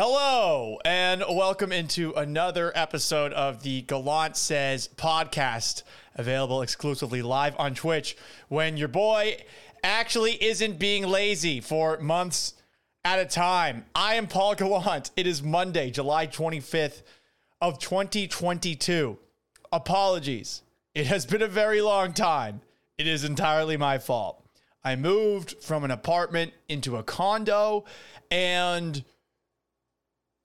Hello, and welcome into another episode of the Gallant Says podcast, available exclusively live on Twitch when your boy actually isn't being lazy for months at a time. I am Paul Gallant. It is Monday, July 25th of 2022. Apologies. It has been a very long time. It is entirely my fault. I moved from an apartment into a condo and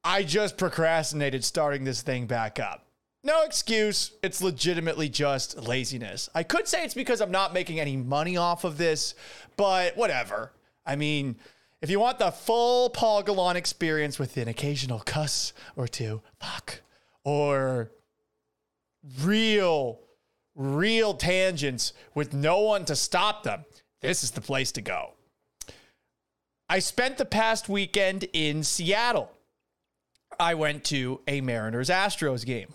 I just procrastinated starting this thing back up. No excuse. It's legitimately just laziness. I could say it's because I'm not making any money off of this, but whatever. I mean, if you want the full Paul Gallant experience with an occasional cuss or two, fuck, or real, real tangents with no one to stop them, this is the place to go. I spent the past weekend in Seattle. I went to a Mariners Astros game.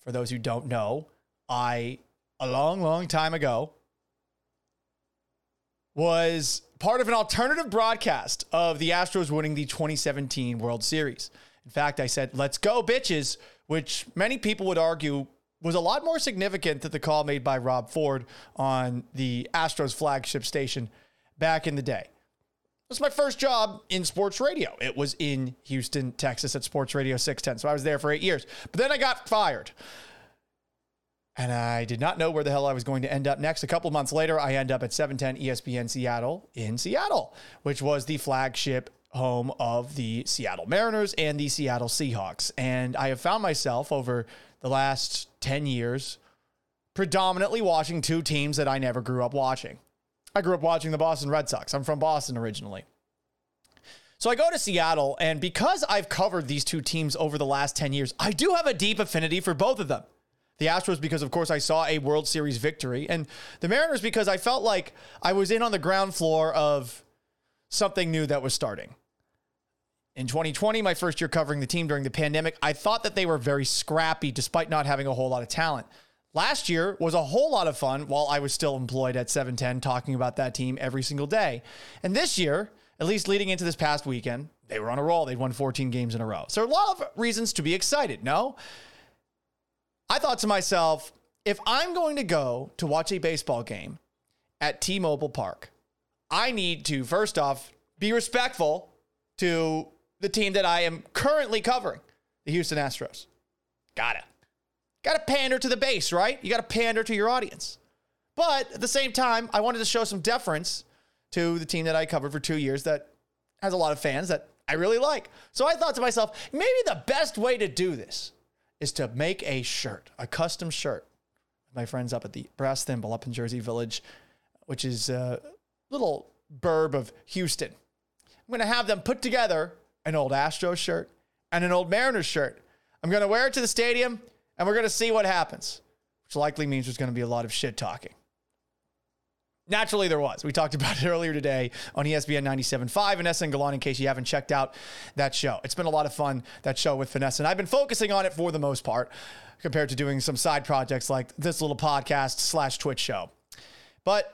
For those who don't know, I, a long, long time ago, was part of an alternative broadcast of the Astros winning the 2017 World Series. In fact, I said, let's go, bitches, which many people would argue was a lot more significant than the call made by Rob Ford on the Astros flagship station back in the day. Was my first job in sports radio. It was in Houston, Texas at Sports Radio 610. So I was there for eight years. But then I got fired. And I did not know where the hell I was going to end up next. A couple months later, I end up at 710 ESPN Seattle in Seattle, which was the flagship home of the Seattle Mariners and the Seattle Seahawks. And I have found myself over the last 10 years predominantly watching two teams that I never grew up watching. I grew up watching the Boston Red Sox. I'm from Boston originally. So I go to Seattle, and because I've covered these two teams over the last 10 years, I do have a deep affinity for both of them. The Astros, because of course I saw a World Series victory, and the Mariners, because I felt like I was in on the ground floor of something new that was starting. In 2020, my first year covering the team during the pandemic, I thought that they were very scrappy despite not having a whole lot of talent. Last year was a whole lot of fun while I was still employed at 710 talking about that team every single day. And this year, at least leading into this past weekend, they were on a roll. They'd won 14 games in a row. So a lot of reasons to be excited, no? I thought to myself, if I'm going to go to watch a baseball game at T Mobile Park, I need to, first off, be respectful to the team that I am currently covering, the Houston Astros. Got it. Got to pander to the base, right? You got to pander to your audience. But at the same time, I wanted to show some deference to the team that I covered for two years that has a lot of fans that I really like. So I thought to myself, maybe the best way to do this is to make a shirt, a custom shirt. My friends up at the Brass Thimble up in Jersey Village, which is a little burb of Houston. I'm going to have them put together an old Astros shirt and an old Mariners shirt. I'm going to wear it to the stadium and we're going to see what happens, which likely means there's going to be a lot of shit talking. Naturally, there was. We talked about it earlier today on ESPN 97.5 Vanessa and Gallant, in case you haven't checked out that show. It's been a lot of fun, that show with Vanessa. And I've been focusing on it for the most part compared to doing some side projects like this little podcast slash Twitch show. But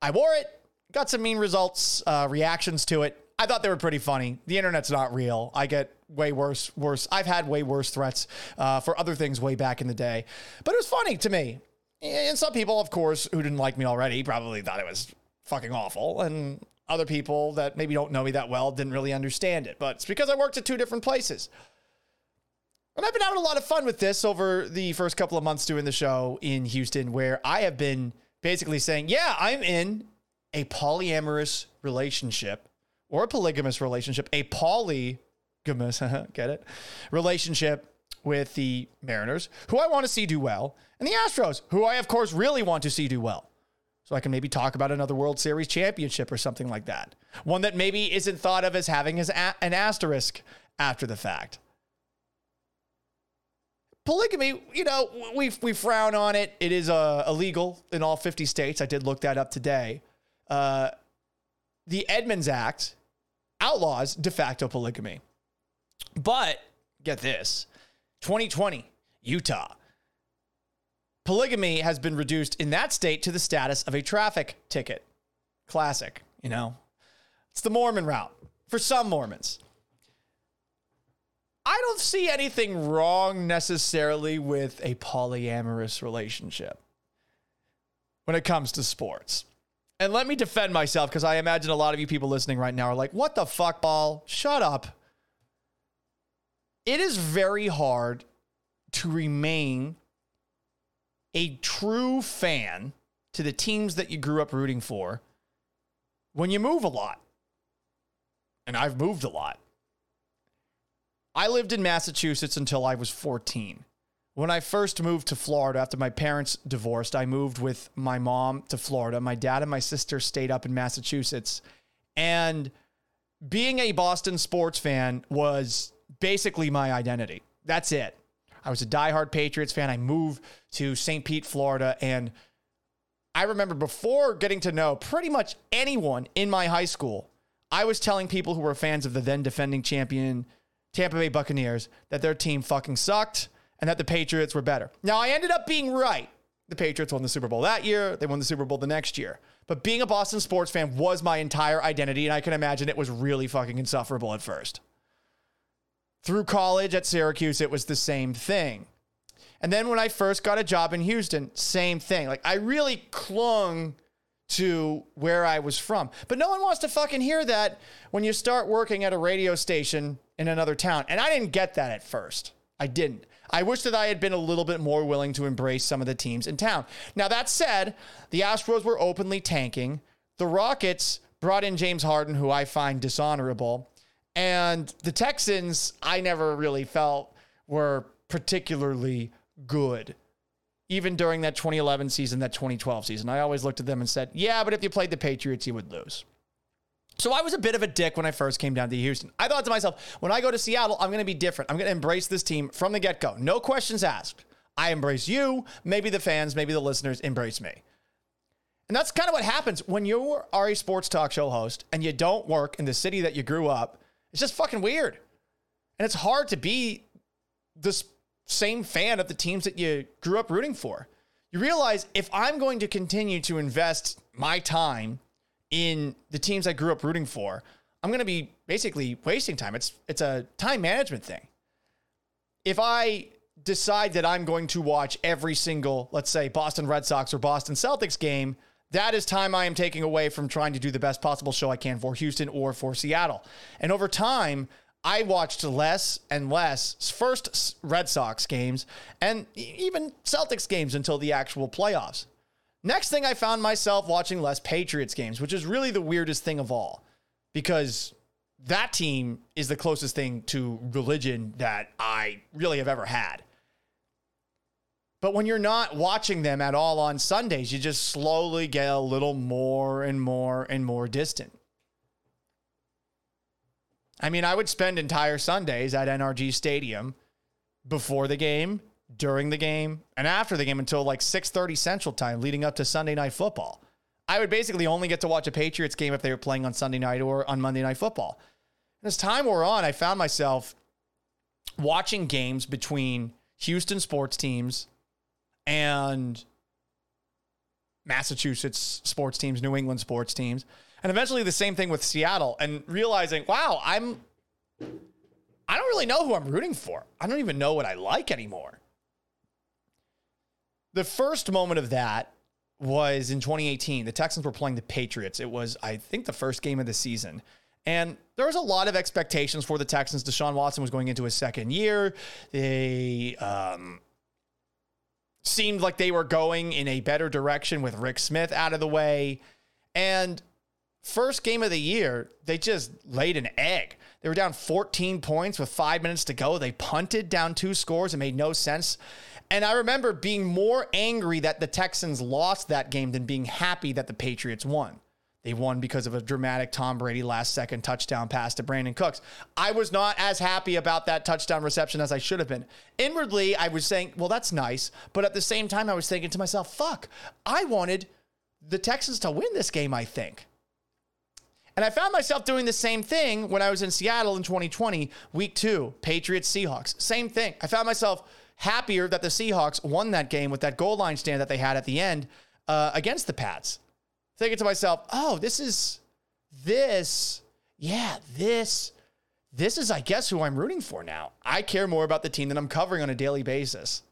I wore it, got some mean results, uh, reactions to it. I thought they were pretty funny. The internet's not real. I get way worse, worse. I've had way worse threats uh, for other things way back in the day, but it was funny to me. And some people, of course, who didn't like me already, probably thought it was fucking awful, and other people that maybe don't know me that well didn't really understand it. But it's because I worked at two different places. And I've been having a lot of fun with this over the first couple of months doing the show in Houston, where I have been basically saying, yeah, I'm in a polyamorous relationship or a polygamous relationship, a polygamous, get it, relationship with the Mariners, who I want to see do well, and the Astros, who I, of course, really want to see do well. So I can maybe talk about another World Series championship or something like that. One that maybe isn't thought of as having as a- an asterisk after the fact. Polygamy, you know, we, we frown on it. It is uh, illegal in all 50 states. I did look that up today. Uh, the Edmunds Act outlaws de facto polygamy. But get this 2020, Utah. Polygamy has been reduced in that state to the status of a traffic ticket. Classic, you know. It's the Mormon route for some Mormons. I don't see anything wrong necessarily with a polyamorous relationship when it comes to sports. And let me defend myself because I imagine a lot of you people listening right now are like, what the fuck, ball? Shut up. It is very hard to remain a true fan to the teams that you grew up rooting for when you move a lot. And I've moved a lot. I lived in Massachusetts until I was 14. When I first moved to Florida after my parents divorced, I moved with my mom to Florida. My dad and my sister stayed up in Massachusetts. And being a Boston sports fan was basically my identity. That's it. I was a diehard Patriots fan. I moved to St. Pete, Florida. And I remember before getting to know pretty much anyone in my high school, I was telling people who were fans of the then defending champion Tampa Bay Buccaneers that their team fucking sucked and that the Patriots were better. Now, I ended up being right. The Patriots won the Super Bowl that year, they won the Super Bowl the next year. But being a Boston sports fan was my entire identity, and I can imagine it was really fucking insufferable at first. Through college at Syracuse, it was the same thing. And then when I first got a job in Houston, same thing. Like I really clung to where I was from. But no one wants to fucking hear that when you start working at a radio station in another town. And I didn't get that at first. I didn't. I wish that I had been a little bit more willing to embrace some of the teams in town. Now, that said, the Astros were openly tanking. The Rockets brought in James Harden, who I find dishonorable. And the Texans, I never really felt were particularly good. Even during that 2011 season, that 2012 season, I always looked at them and said, yeah, but if you played the Patriots, you would lose. So I was a bit of a dick when I first came down to Houston. I thought to myself, when I go to Seattle, I'm going to be different. I'm going to embrace this team from the get go. No questions asked. I embrace you. Maybe the fans, maybe the listeners embrace me. And that's kind of what happens when you are a sports talk show host and you don't work in the city that you grew up. It's just fucking weird. And it's hard to be this same fan of the teams that you grew up rooting for. You realize if I'm going to continue to invest my time in the teams I grew up rooting for, I'm going to be basically wasting time. It's it's a time management thing. If I decide that I'm going to watch every single, let's say Boston Red Sox or Boston Celtics game, that is time I am taking away from trying to do the best possible show I can for Houston or for Seattle. And over time, I watched less and less first Red Sox games and even Celtics games until the actual playoffs. Next thing, I found myself watching less Patriots games, which is really the weirdest thing of all because that team is the closest thing to religion that I really have ever had. But when you're not watching them at all on Sundays, you just slowly get a little more and more and more distant. I mean, I would spend entire Sundays at NRG Stadium before the game during the game and after the game until like 6:30 Central Time leading up to Sunday night football. I would basically only get to watch a Patriots game if they were playing on Sunday night or on Monday night football. And as time wore on, I found myself watching games between Houston sports teams and Massachusetts sports teams, New England sports teams, and eventually the same thing with Seattle and realizing, wow, I'm I don't really know who I'm rooting for. I don't even know what I like anymore. The first moment of that was in 2018. The Texans were playing the Patriots. It was, I think, the first game of the season. And there was a lot of expectations for the Texans. Deshaun Watson was going into his second year. They um, seemed like they were going in a better direction with Rick Smith out of the way. And first game of the year, they just laid an egg. They were down 14 points with five minutes to go. They punted down two scores. It made no sense. And I remember being more angry that the Texans lost that game than being happy that the Patriots won. They won because of a dramatic Tom Brady last second touchdown pass to Brandin Cooks. I was not as happy about that touchdown reception as I should have been. Inwardly, I was saying, well, that's nice. But at the same time, I was thinking to myself, fuck, I wanted the Texans to win this game, I think. And I found myself doing the same thing when I was in Seattle in 2020, week two, Patriots Seahawks. Same thing. I found myself happier that the Seahawks won that game with that goal line stand that they had at the end uh, against the Pats. Thinking to myself, oh, this is this, yeah, this, this is, I guess, who I'm rooting for now. I care more about the team that I'm covering on a daily basis.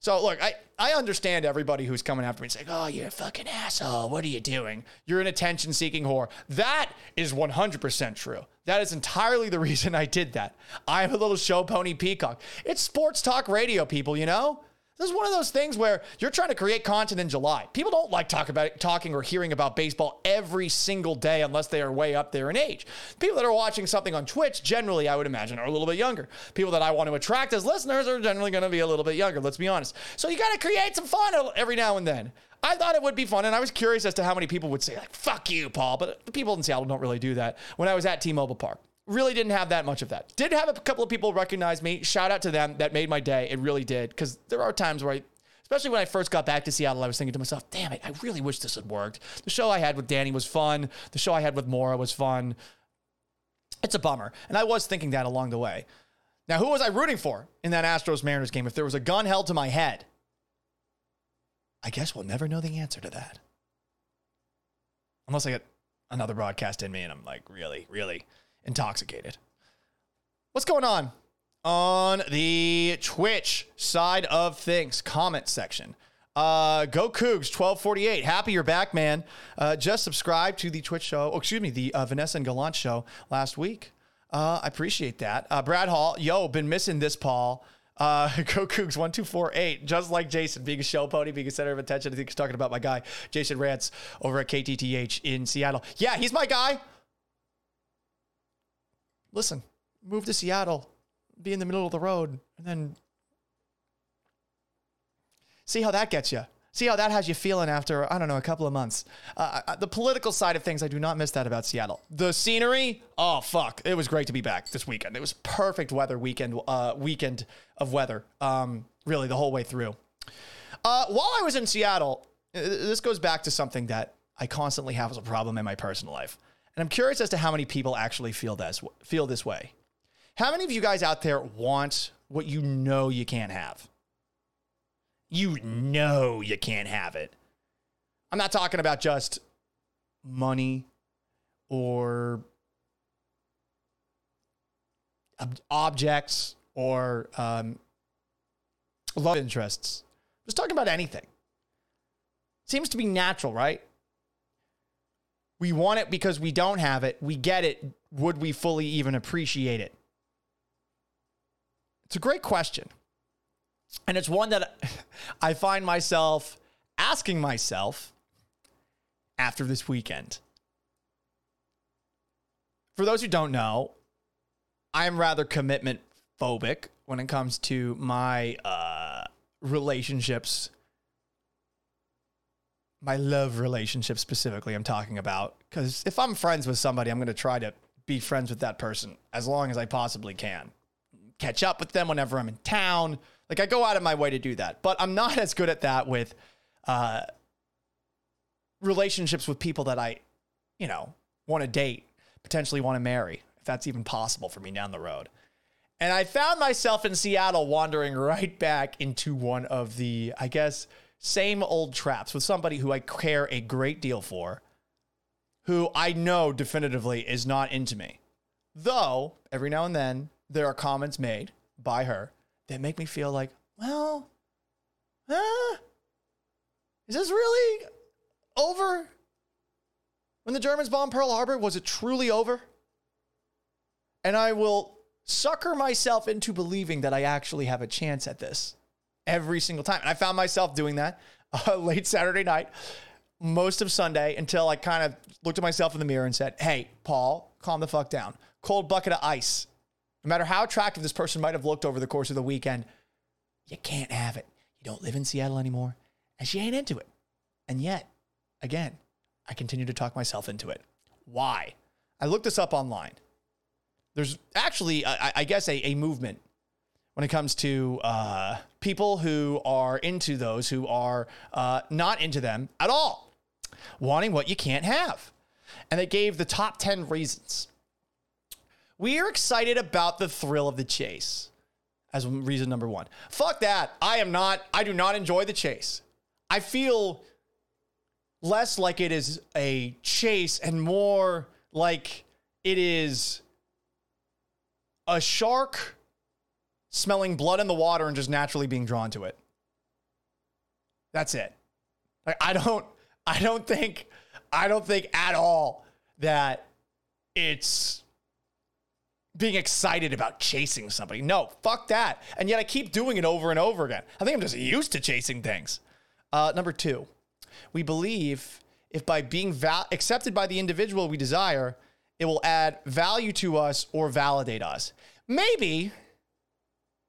So look, I, I understand everybody who's coming after me and saying, oh, you're a fucking asshole. What are you doing? You're an attention seeking whore. That is 100% true. That is entirely the reason I did that. I'm a little show pony peacock. It's sports talk radio, people, you know? This is one of those things where you're trying to create content in July. People don't like talk about talking or hearing about baseball every single day unless they are way up there in age. People that are watching something on Twitch generally, I would imagine, are a little bit younger. People that I want to attract as listeners are generally going to be a little bit younger. Let's be honest. So you got to create some fun every now and then. I thought it would be fun, and I was curious as to how many people would say like "fuck you, Paul," but the people in Seattle don't really do that. When I was at T-Mobile Park, really didn't have that much of that. Did have a couple of people recognize me. Shout out to them. That made my day. It really did. Because there are times where I, especially when I first got back to Seattle, I was thinking to myself, damn it, I really wish this had worked. The show I had with Danny was fun. The show I had with Mora was fun. It's a bummer. And I was thinking that along the way. Now, who was I rooting for in that Astros Mariners game? If there was a gun held to my head, I guess we'll never know the answer to that. Unless I get another broadcast in me and I'm like, really, really intoxicated. What's going on on the Twitch side of things? Comment section. Uh, go Cougs 1248. Happy you're back, man. Uh, just subscribed to the Twitch show. Oh, excuse me, the uh, Vanessa and Gallant show last week. Uh, I appreciate that. Uh, Brad Hall, yo, been missing this, Paul. Uh, Go Cougs 1248. Just like Jason, being a show pony, being a center of attention. I think he's talking about my guy, Jason Rantz, over at KTTH in Seattle. Yeah, he's my guy listen, move to Seattle, be in the middle of the road, and then see how that gets you. See how that has you feeling after, I don't know, a couple of months. Uh, uh, the political side of things, I do not miss that about Seattle. The scenery, oh, fuck. It was great to be back this weekend. It was perfect weather weekend, uh, weekend of weather, um, really, the whole way through. Uh, while I was in Seattle, uh, this goes back to something that I constantly have as a problem in my personal life. And I'm curious as to how many people actually feel this feel this way. How many of you guys out there want what you know you can't have? You know you can't have it. I'm not talking about just money or ob- objects or um, love interests. I'm just talking about anything. Seems to be natural, right? We want it because we don't have it. We get it. Would we fully even appreciate it? It's a great question. And it's one that I find myself asking myself after this weekend. For those who don't know, I'm rather commitment phobic when it comes to my uh, relationships my love relationship specifically I'm talking about cuz if I'm friends with somebody I'm going to try to be friends with that person as long as I possibly can. Catch up with them whenever I'm in town. Like I go out of my way to do that. But I'm not as good at that with uh relationships with people that I, you know, want to date, potentially want to marry, if that's even possible for me down the road. And I found myself in Seattle wandering right back into one of the, I guess, same old traps with somebody who I care a great deal for, who I know definitively is not into me. Though, every now and then, there are comments made by her that make me feel like, well, huh? Is this really over? When the Germans bombed Pearl Harbor, was it truly over? And I will sucker myself into believing that I actually have a chance at this every single time. And I found myself doing that uh, late Saturday night, most of Sunday, until I kind of looked at myself in the mirror and said, Hey, Paul, calm the fuck down. Cold bucket of ice. No matter how attractive this person might have looked over the course of the weekend, you can't have it. You don't live in Seattle anymore, and she ain't into it. And yet, again, I continue to talk myself into it. Why? I looked this up online. There's actually, I, I guess, a, a movement when it comes to uh, people who are into those who are uh, not into them at all, wanting what you can't have. And they gave the top 10 reasons. We are excited about the thrill of the chase as reason number one. Fuck that. I am not, I do not enjoy the chase. I feel less like it is a chase and more like it is a shark smelling blood in the water and just naturally being drawn to it. That's it. Like I don't I don't think I don't think at all that it's being excited about chasing somebody. No, fuck that. And yet I keep doing it over and over again. I think I'm just used to chasing things. Uh, number two, we believe if by being val- accepted by the individual we desire, it will add value to us or validate us. Maybe,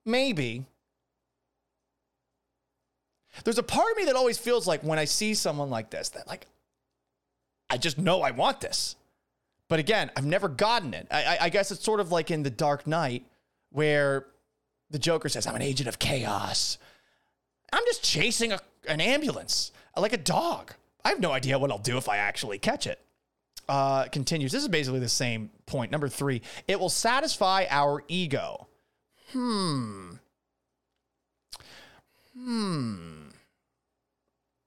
maybe. There's a part of me that always feels like when I see someone like this, that like, I just know I want this. But again, I've never gotten it. I, I guess it's sort of like in The Dark Knight, where the Joker says, I'm an agent of chaos. I'm just chasing a, an ambulance like a dog. I have no idea what I'll do if I actually catch it. Uh, continues. This is basically the same point. Number three, it will satisfy our ego. Hmm. Hmm.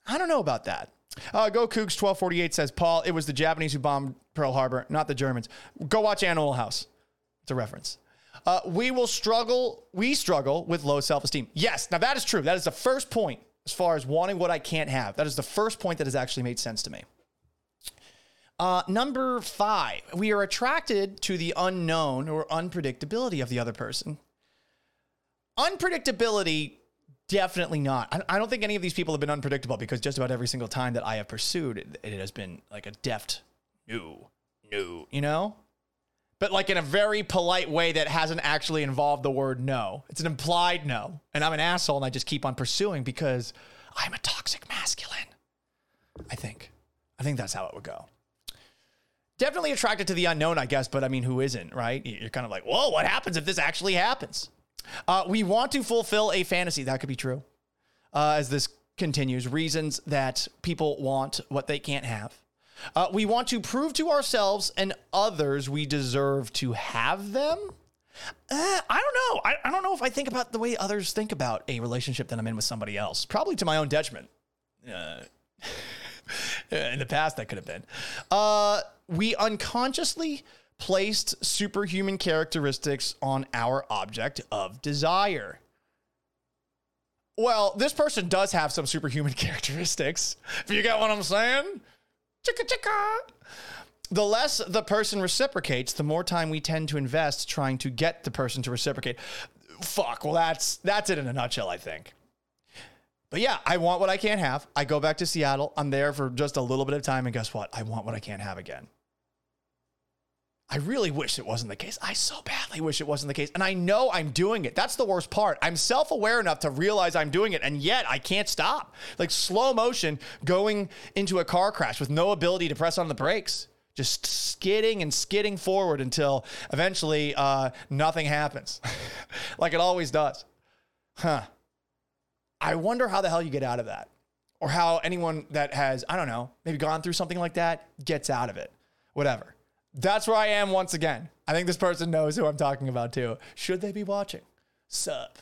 I don't know about that. Uh, Go Cougs 1248 says, Paul, it was the Japanese who bombed Pearl Harbor, not the Germans. Go watch Animal House. It's a reference. Uh, we will struggle. We struggle with low self esteem. Yes. Now, that is true. That is the first point as far as wanting what I can't have. That is the first point that has actually made sense to me. Uh, number five, we are attracted to the unknown or unpredictability of the other person. Unpredictability, definitely not. I, don't think any of these people have been unpredictable because just about every single time that I have pursued it, it has been like a deft no, no, you know? But like in a very polite way that hasn't actually involved the word no. It's an implied no. And I'm an asshole and I just keep on pursuing because I'm a toxic masculine. I think. I think that's how it would go definitely attracted to the unknown, I guess, but I mean, who isn't, right? You're kind of like, whoa, what happens if this actually happens? Uh, we want to fulfill a fantasy. That could be true. Uh, as this continues, reasons that people want what they can't have. Uh, we want to prove to ourselves and others we deserve to have them. Uh, I don't know. I, I don't know if I think about the way others think about a relationship that I'm in with somebody else. Probably to my own detriment. Uh, in the past, that could have been. Uh, we unconsciously placed superhuman characteristics on our object of desire. Well, this person does have some superhuman characteristics. If you get what I'm saying? Chicka chicka. The less the person reciprocates, the more time we tend to invest trying to get the person to reciprocate. Fuck. Well, that's that's it in a nutshell, I think. But yeah, I want what I can't have. I go back to Seattle. I'm there for just a little bit of time, and guess what? I want what I can't have again. I really wish it wasn't the case. I so badly wish it wasn't the case. And I know I'm doing it. That's the worst part. I'm self aware enough to realize I'm doing it, and yet I can't stop. Like slow motion going into a car crash with no ability to press on the brakes, just skidding and skidding forward until eventually uh, nothing happens, like it always does. Huh. I wonder how the hell you get out of that, or how anyone that has, I don't know, maybe gone through something like that gets out of it. Whatever. That's where I am once again. I think this person knows who I'm talking about too. Should they be watching? Sup.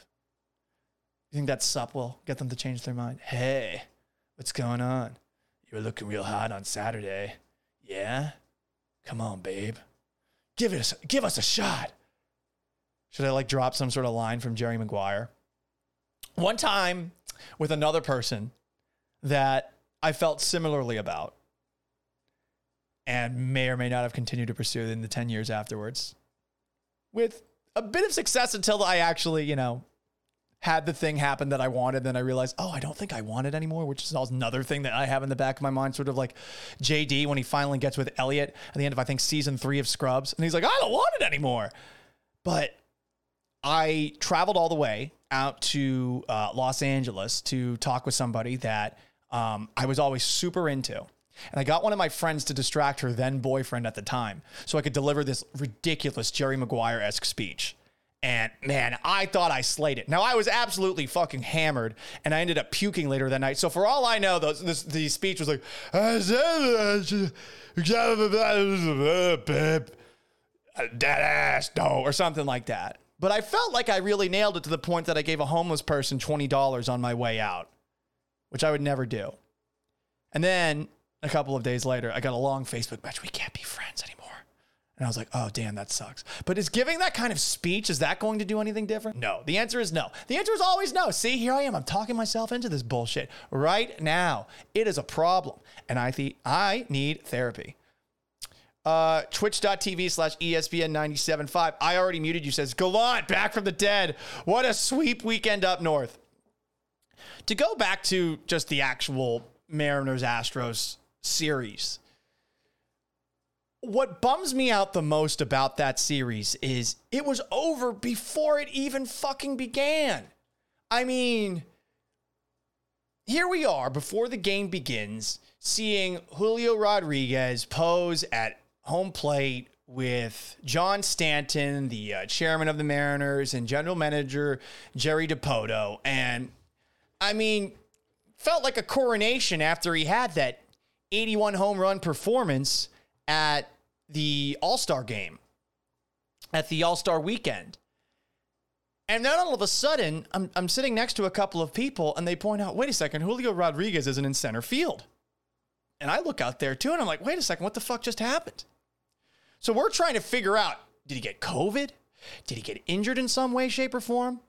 You think that sup will get them to change their mind? Hey, what's going on? You were looking real hot on Saturday. Yeah? Come on, babe. Give a, give us a shot. Should I like drop some sort of line from Jerry Maguire? One time with another person that I felt similarly about and may or may not have continued to pursue in the 10 years afterwards with a bit of success until I actually, you know, had the thing happen that I wanted. Then I realized, oh, I don't think I want it anymore, which is another thing that I have in the back of my mind, sort of like JD when he finally gets with Elliot at the end of, I think, season three of Scrubs. And he's like, I don't want it anymore. But I traveled all the way out to uh, Los Angeles to talk with somebody that um, I was always super into. And I got one of my friends to distract her then boyfriend at the time so I could deliver this ridiculous Jerry Maguire esque speech. And man, I thought I slayed it. Now I was absolutely fucking hammered, and I ended up puking later that night. So for all I know, the speech was like, "Dead ass no," or something like that. But I felt like I really nailed it to the point that I gave a homeless person twenty dollars on my way out, which I would never do. And then a couple of days later, I got a long Facebook message. We can't be friends anymore. And I was like, oh, damn, that sucks. But is giving that kind of speech, is that going to do anything different? No. The answer is no. The answer is always no. See, here I am. I'm talking myself into this bullshit right now. It is a problem. And I think I need therapy. Uh, Twitch.tv slash ESPN 97.5. I already muted you, says Gallant, back from the dead. What a sweep weekend up north. To go back to just the actual Mariners Astros series what bums me out the most about that series is it was over before it even fucking began. I mean, here we are before the game begins, seeing Julio Rodriguez pose at home plate with John Stanton, the uh, chairman of the Mariners, and general manager Jerry Dipoto. And I mean, felt like a coronation after he had that 81 home run performance at the All Star game, at the All Star weekend. And then all of a sudden, I'm, I'm sitting next to a couple of people and they point out, wait a second, Julio Rodriguez isn't in center field. And I look out there too and I'm like, wait a second, what the fuck just happened? So we're trying to figure out did he get COVID? Did he get injured in some way, shape, or form?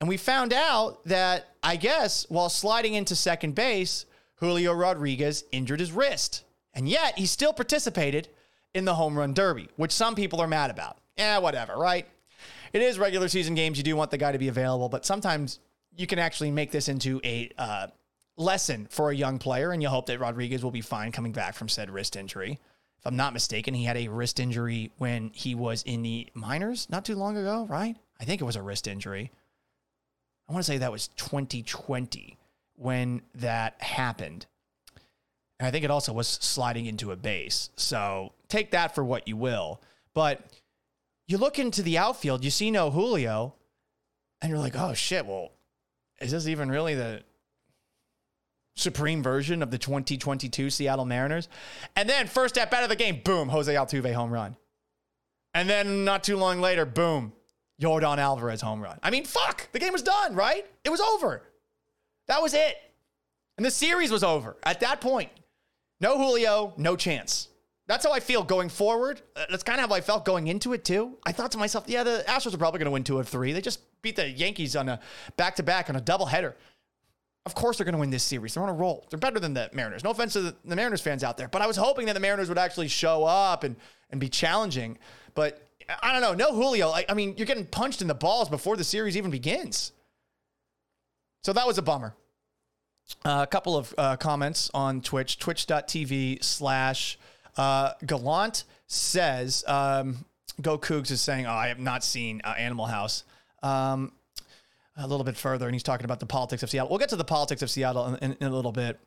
And we found out that, I guess, while sliding into second base, Julio Rodriguez injured his wrist. And yet he still participated in the home run derby, which some people are mad about. Yeah, whatever, right? It is regular season games. You do want the guy to be available, but sometimes you can actually make this into a uh, lesson for a young player, and you hope that Rodriguez will be fine coming back from said wrist injury. If I'm not mistaken, he had a wrist injury when he was in the minors not too long ago, right? I think it was a wrist injury. I want to say that was 2020 when that happened. And I think it also was sliding into a base. So take that for what you will. But you look into the outfield, you see no Julio, and you're like, oh shit, well, is this even really the supreme version of the 2022 Seattle Mariners? And then first at bat of the game, boom, Jose Altuve home run. And then not too long later, boom, Yordan Alvarez home run. I mean, fuck, the game was done, right? It was over. That was it. And the series was over at that point. No Julio, no chance. That's how I feel going forward. Uh, that's kind of how I felt going into it too. I thought to myself, yeah, the Astros are probably going to win two of three. They just beat the Yankees on a back to back on a double header. Of course, they're going to win this series. They're on a roll. They're better than the Mariners. No offense to the, the Mariners fans out there, but I was hoping that the Mariners would actually show up and and be challenging. But I don't know. No Julio. I, I mean, you're getting punched in the balls before the series even begins. So that was a bummer. Uh, a couple of uh, comments on Twitch, twitch.tv slash uh, Gallant says, um, Go Cougs is saying, oh, I have not seen uh, Animal House. Um, a little bit further, and he's talking about the politics of Seattle. We'll get to the politics of Seattle in, in, in a little bit.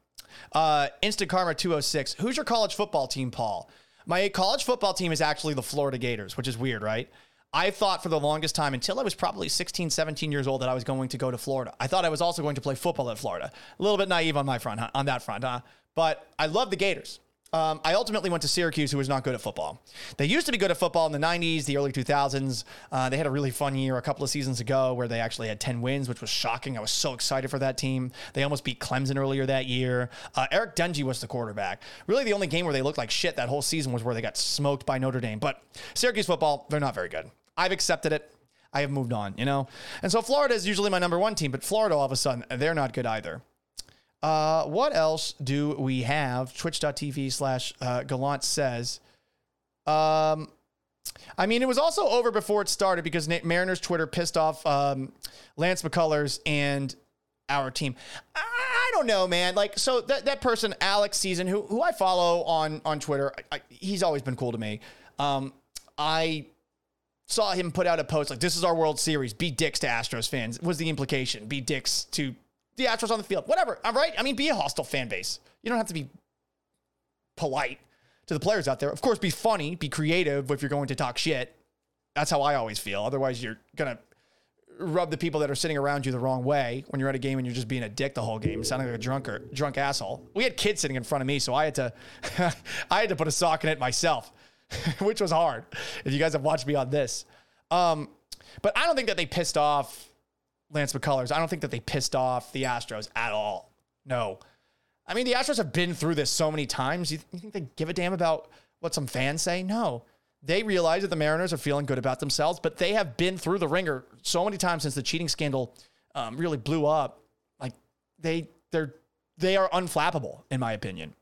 Uh, Instant Karma 206. Who's your college football team, Paul? My college football team is actually the Florida Gators, which is weird, right? I thought for the longest time, until I was probably 16, 17 years old, that I was going to go to Florida. I thought I was also going to play football at Florida. A little bit naive on my front, on that front, huh? But I love the Gators. Um, I ultimately went to Syracuse, who was not good at football. They used to be good at football in the 90s, the early 2000s. Uh, they had a really fun year a couple of seasons ago where they actually had 10 wins, which was shocking. I was so excited for that team. They almost beat Clemson earlier that year. Uh, Eric Dungey was the quarterback. Really, the only game where they looked like shit that whole season was where they got smoked by Notre Dame. But Syracuse football, they're not very good. I've accepted it. I have moved on, you know? And so Florida is usually my number one team, but Florida, all of a sudden, they're not good either. Uh, what else do we have? Twitch.tv slash uh, Gallant says. Um, I mean, it was also over before it started because Mariners Twitter pissed off um, Lance McCullers and our team. I don't know, man. Like, so that, that person, Alex Season, who who I follow on on Twitter, I, I, he's always been cool to me. Um, I saw him put out a post like, "This is our World Series. Be dicks to Astros fans." Was the implication? Be dicks to the Astros on the field. Whatever. I'm right. I mean, be a hostile fan base. You don't have to be polite to the players out there. Of course, be funny, be creative if you're going to talk shit. That's how I always feel. Otherwise, you're gonna rub the people that are sitting around you the wrong way when you're at a game and you're just being a dick the whole game, sounding like a drunk or drunk asshole. We had kids sitting in front of me, so I had to I had to put a sock in it myself, which was hard. If you guys have watched me on this. Um, but I don't think that they pissed off Lance McCullers. I don't think that they pissed off the Astros at all. No. I mean, the Astros have been through this so many times. You, th- you think they give a damn about what some fans say? No. they realize that the Mariners are feeling good about themselves, but they have been through the ringer so many times since the cheating scandal um, really blew up. Like they they're they are unflappable in my opinion.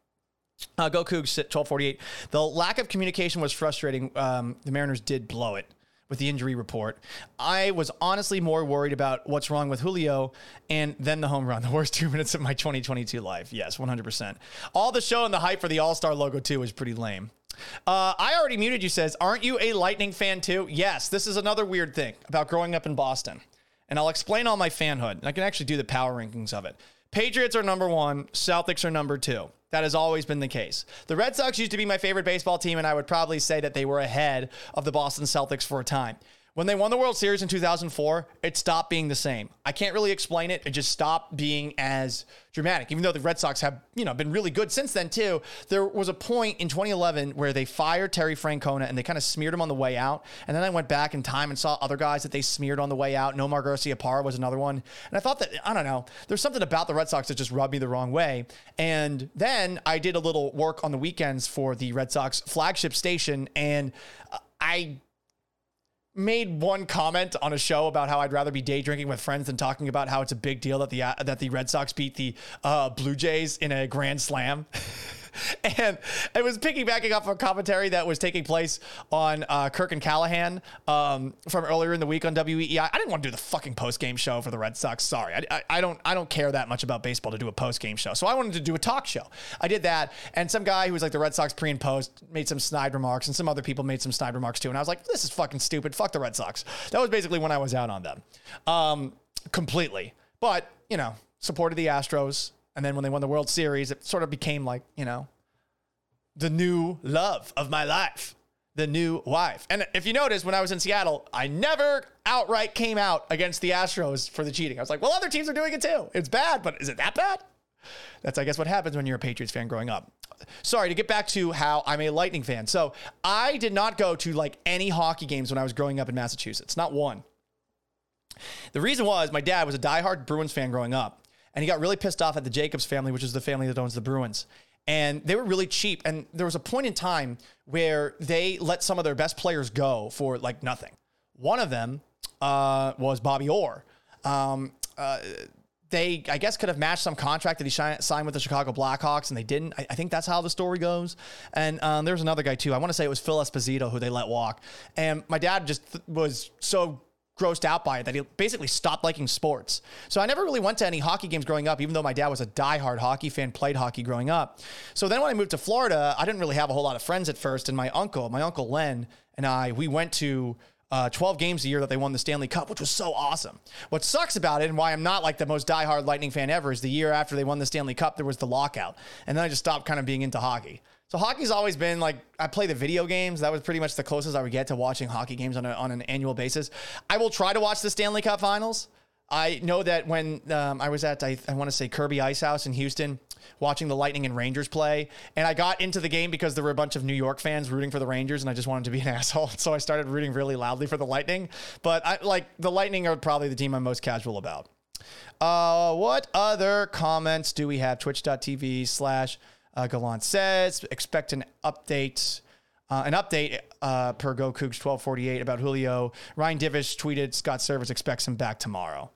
Uh, go Cougs at 1248. The lack of communication was frustrating. Um, the Mariners did blow it with the injury report. I was honestly more worried about what's wrong with Julio and then the home run, the worst two minutes of my 2022 life. Yes, 100%. All the show and the hype for the All Star logo, too, was pretty lame. Uh, I already muted you, says, Aren't you a Lightning fan, too? Yes, this is another weird thing about growing up in Boston. And I'll explain all my fanhood. I can actually do the power rankings of it. Patriots are number one, Celtics are number two. That has always been the case. The Red Sox used to be my favorite baseball team, and I would probably say that they were ahead of the Boston Celtics for a time. When they won the World Series in 2004, it stopped being the same. I can't really explain it. It just stopped being as dramatic. Even though the Red Sox have, you know, been really good since then too. There was a point in 2011 where they fired Terry Francona and they kind of smeared him on the way out. And then I went back in time and saw other guys that they smeared on the way out. Nomar Garciaparra was another one. And I thought that I don't know, there's something about the Red Sox that just rubbed me the wrong way. And then I did a little work on the weekends for the Red Sox flagship station and I made one comment on a show about how I'd rather be day drinking with friends than talking about how it's a big deal that the uh, that the Red Sox beat the uh, Blue Jays in a grand slam. and it was piggybacking off a commentary that was taking place on uh, Kirk and Callahan um, from earlier in the week on WEEI. I didn't want to do the fucking post game show for the Red Sox. Sorry, I, I, I, don't I don't care that much about baseball to do a post game show. So I wanted to do a talk show. I did that, and some guy who was like the Red Sox pre and post made some snide remarks, and some other people made some snide remarks too. And I was like, this is fucking stupid. Fuck the Red Sox. That was basically when I was out on them, um, completely. But you know, supported the Astros. And then when they won the World Series, it sort of became like, you know, the new love of my life, the new wife. And if you notice, when I was in Seattle, I never outright came out against the Astros for the cheating. I was like, well, other teams are doing it too. It's bad, but is it that bad? That's, I guess, what happens when you're a Patriots fan growing up. Sorry, to get back to how I'm a Lightning fan. So I did not go to like any hockey games when I was growing up in Massachusetts, not one. The reason was my dad was a diehard Bruins fan growing up and he got really pissed off at the Jacobs family, which is the family that owns the Bruins. And they were really cheap. And there was a point in time where they let some of their best players go for like nothing. One of them uh, was Bobby Orr. Um, uh, they, I guess, could have matched some contract that he signed with the Chicago Blackhawks, and they didn't. I, I think that's how the story goes. And um, there's another guy too. I want to say it was Phil Esposito who they let walk. And my dad just th- was so grossed out by it that he basically stopped liking sports. So I never really went to any hockey games growing up, even though my dad was a diehard hockey fan, played hockey growing up. So then when I moved to Florida, I didn't really have a whole lot of friends at first. And my uncle, my uncle Len, and I, we went to uh, 12 games a year that they won the Stanley Cup, which was so awesome. What sucks about it and why I'm not like the most diehard Lightning fan ever is the year after they won the Stanley Cup, there was the lockout. And then I just stopped kind of being into hockey. So hockey's always been like I play the video games. That was pretty much the closest I would get to watching hockey games on, a, on an annual basis. I will try to watch the Stanley Cup Finals. I know that when um, I was at I, I want to say Kirby Ice House in Houston, watching the Lightning and Rangers play, and I got into the game because there were a bunch of New York fans rooting for the Rangers, and I just wanted to be an asshole, so I started rooting really loudly for the Lightning. But I like the Lightning are probably the team I'm most casual about. Uh, what other comments do we have? Twitch.tv slash uh, Gallant says, expect an update. Uh, an update uh, per Go Cougs 1248 about Julio. Ryan Divish tweeted Scott Servais expects him back tomorrow.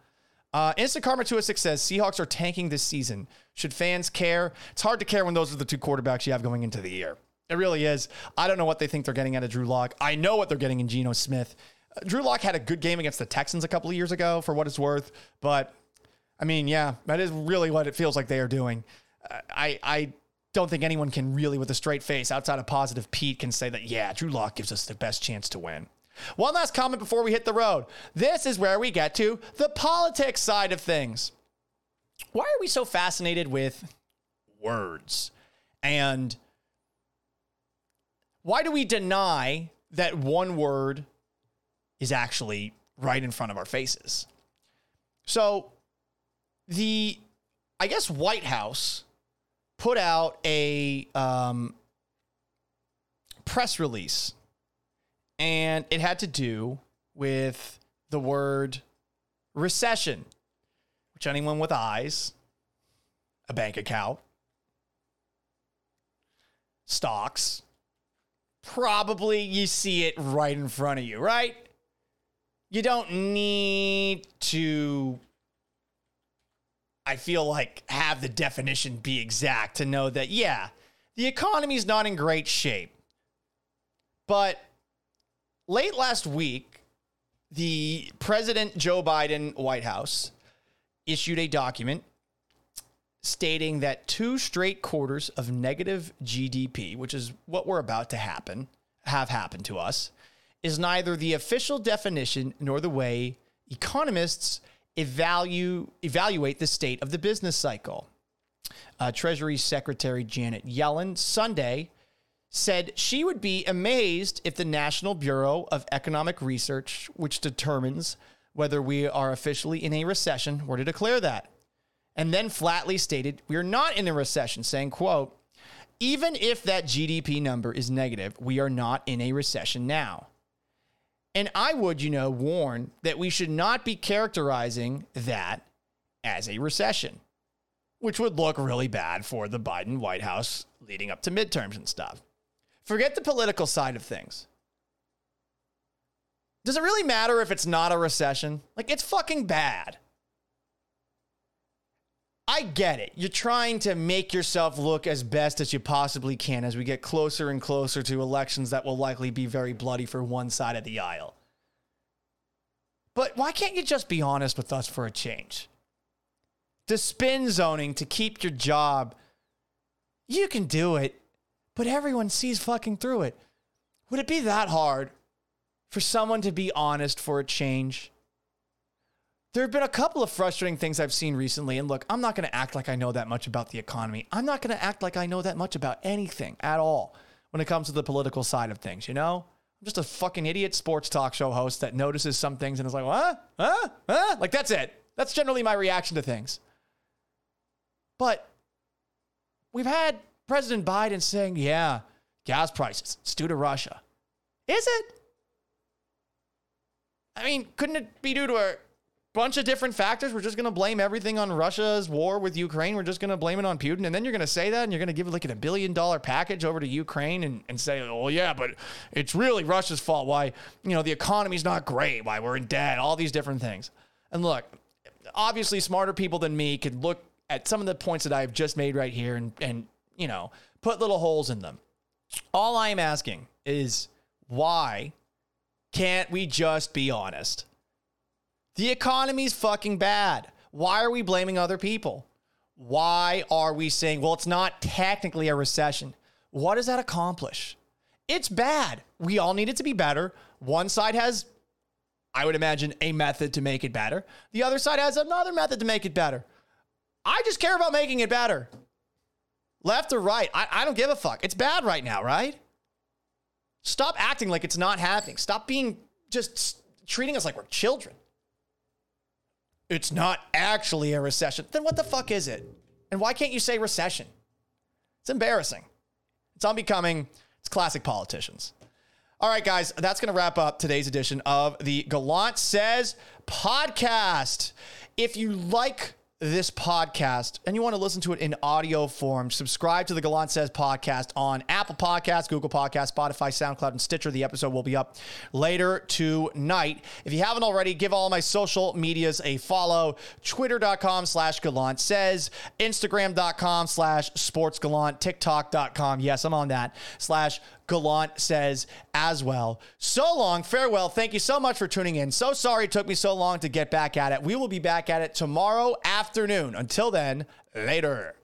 Uh, Instant Karma 206 says Seahawks are tanking this season. Should fans care? It's hard to care when those are the two quarterbacks you have going into the year. It really is. I don't know what they think they're getting out of Drew Lock. I know what they're getting in Geno Smith. Uh, Drew Lock had a good game against the Texans a couple of years ago, for what it's worth. But I mean, yeah, that is really what it feels like they are doing. Uh, I I don't think anyone can really, with a straight face, outside of positive Pete, can say that, yeah, Drew Lock gives us the best chance to win. One last comment before we hit the road. This is where we get to the politics side of things. Why are we so fascinated with words? And why do we deny that one word is actually right in front of our faces? So, the, I guess, White House put out a um, press release, and it had to do with the word recession, which anyone with eyes, a bank account, stocks, probably you see it right in front of you, right? You don't need to, I feel like, have the definition be exact to know that, yeah, the economy's not in great shape. But late last week, the President Joe Biden White House issued a document stating that two straight quarters of negative GDP, which is what we're about to happen, have happened to us, is neither the official definition nor the way economists evaluate evaluate the state of the business cycle. Uh, Treasury Secretary Janet Yellen Sunday said she would be amazed if the National Bureau of Economic Research, which determines whether we are officially in a recession, were to declare that. And then flatly stated, we are not in a recession, saying, quote, even if that GDP number is negative, we are not in a recession now. And I would, you know, warn that we should not be characterizing that as a recession, which would look really bad for the Biden White House leading up to midterms and stuff. Forget the political side of things. Does it really matter if it's not a recession? Like, it's fucking bad. I get it. You're trying to make yourself look as best as you possibly can as we get closer and closer to elections that will likely be very bloody for one side of the aisle. But why can't you just be honest with us for a change? The spin zoning to keep your job, you can do it but everyone sees fucking through it. Would it be that hard for someone to be honest for a change? There have been a couple of frustrating things I've seen recently. And look, I'm not going to act like I know that much about the economy. I'm not going to act like I know that much about anything at all when it comes to the political side of things, you know? I'm just a fucking idiot sports talk show host that notices some things and is like, what? Huh? Huh? Like, that's it. That's generally my reaction to things. But we've had President Biden saying, yeah, gas prices, it's due to Russia. Is it? I mean, couldn't it be due to a bunch of different factors? We're just going to blame everything on Russia's war with Ukraine. We're just going to blame it on Putin. And then you're going to say that and you're going to give like a billion dollar package over to Ukraine and, and say, oh, yeah, but it's really Russia's fault. Why, you know, the economy's not great. Why we're in debt, all these different things. And look, obviously, smarter people than me could look at some of the points that I've just made right here and, and you know, put little holes in them. All I am asking is why can't we just be honest? The economy's fucking bad. Why are we blaming other people? Why are we saying, well, it's not technically a recession? What does that accomplish? It's bad. We all need it to be better. One side has, I would imagine, a method to make it better. The other side has another method to make it better. I just care about making it better. Left or right, I, I don't give a fuck. It's bad right now, right? Stop acting like it's not happening. Stop being just treating us like we're children. It's not actually a recession. Then what the fuck is it? And why can't you say recession? It's embarrassing. It's unbecoming. It's classic politicians. All right, guys, that's going to wrap up today's edition of the Gallant Says podcast. If you like this podcast and you want to listen to it in audio form, subscribe to the Gallant Says podcast on Apple Podcasts, Google Podcasts, Spotify, SoundCloud, and Stitcher. The episode will be up later tonight. If you haven't already, give all my social medias a follow. Twitter.com slash Gallant Says, Instagram.com slash Sports Gallant, TikTok.com. Yes, I'm on that. Slash Gallant says as well. So long, farewell. Thank you so much for tuning in. So sorry it took me so long to get back at it. We will be back at it tomorrow afternoon. Until then, later.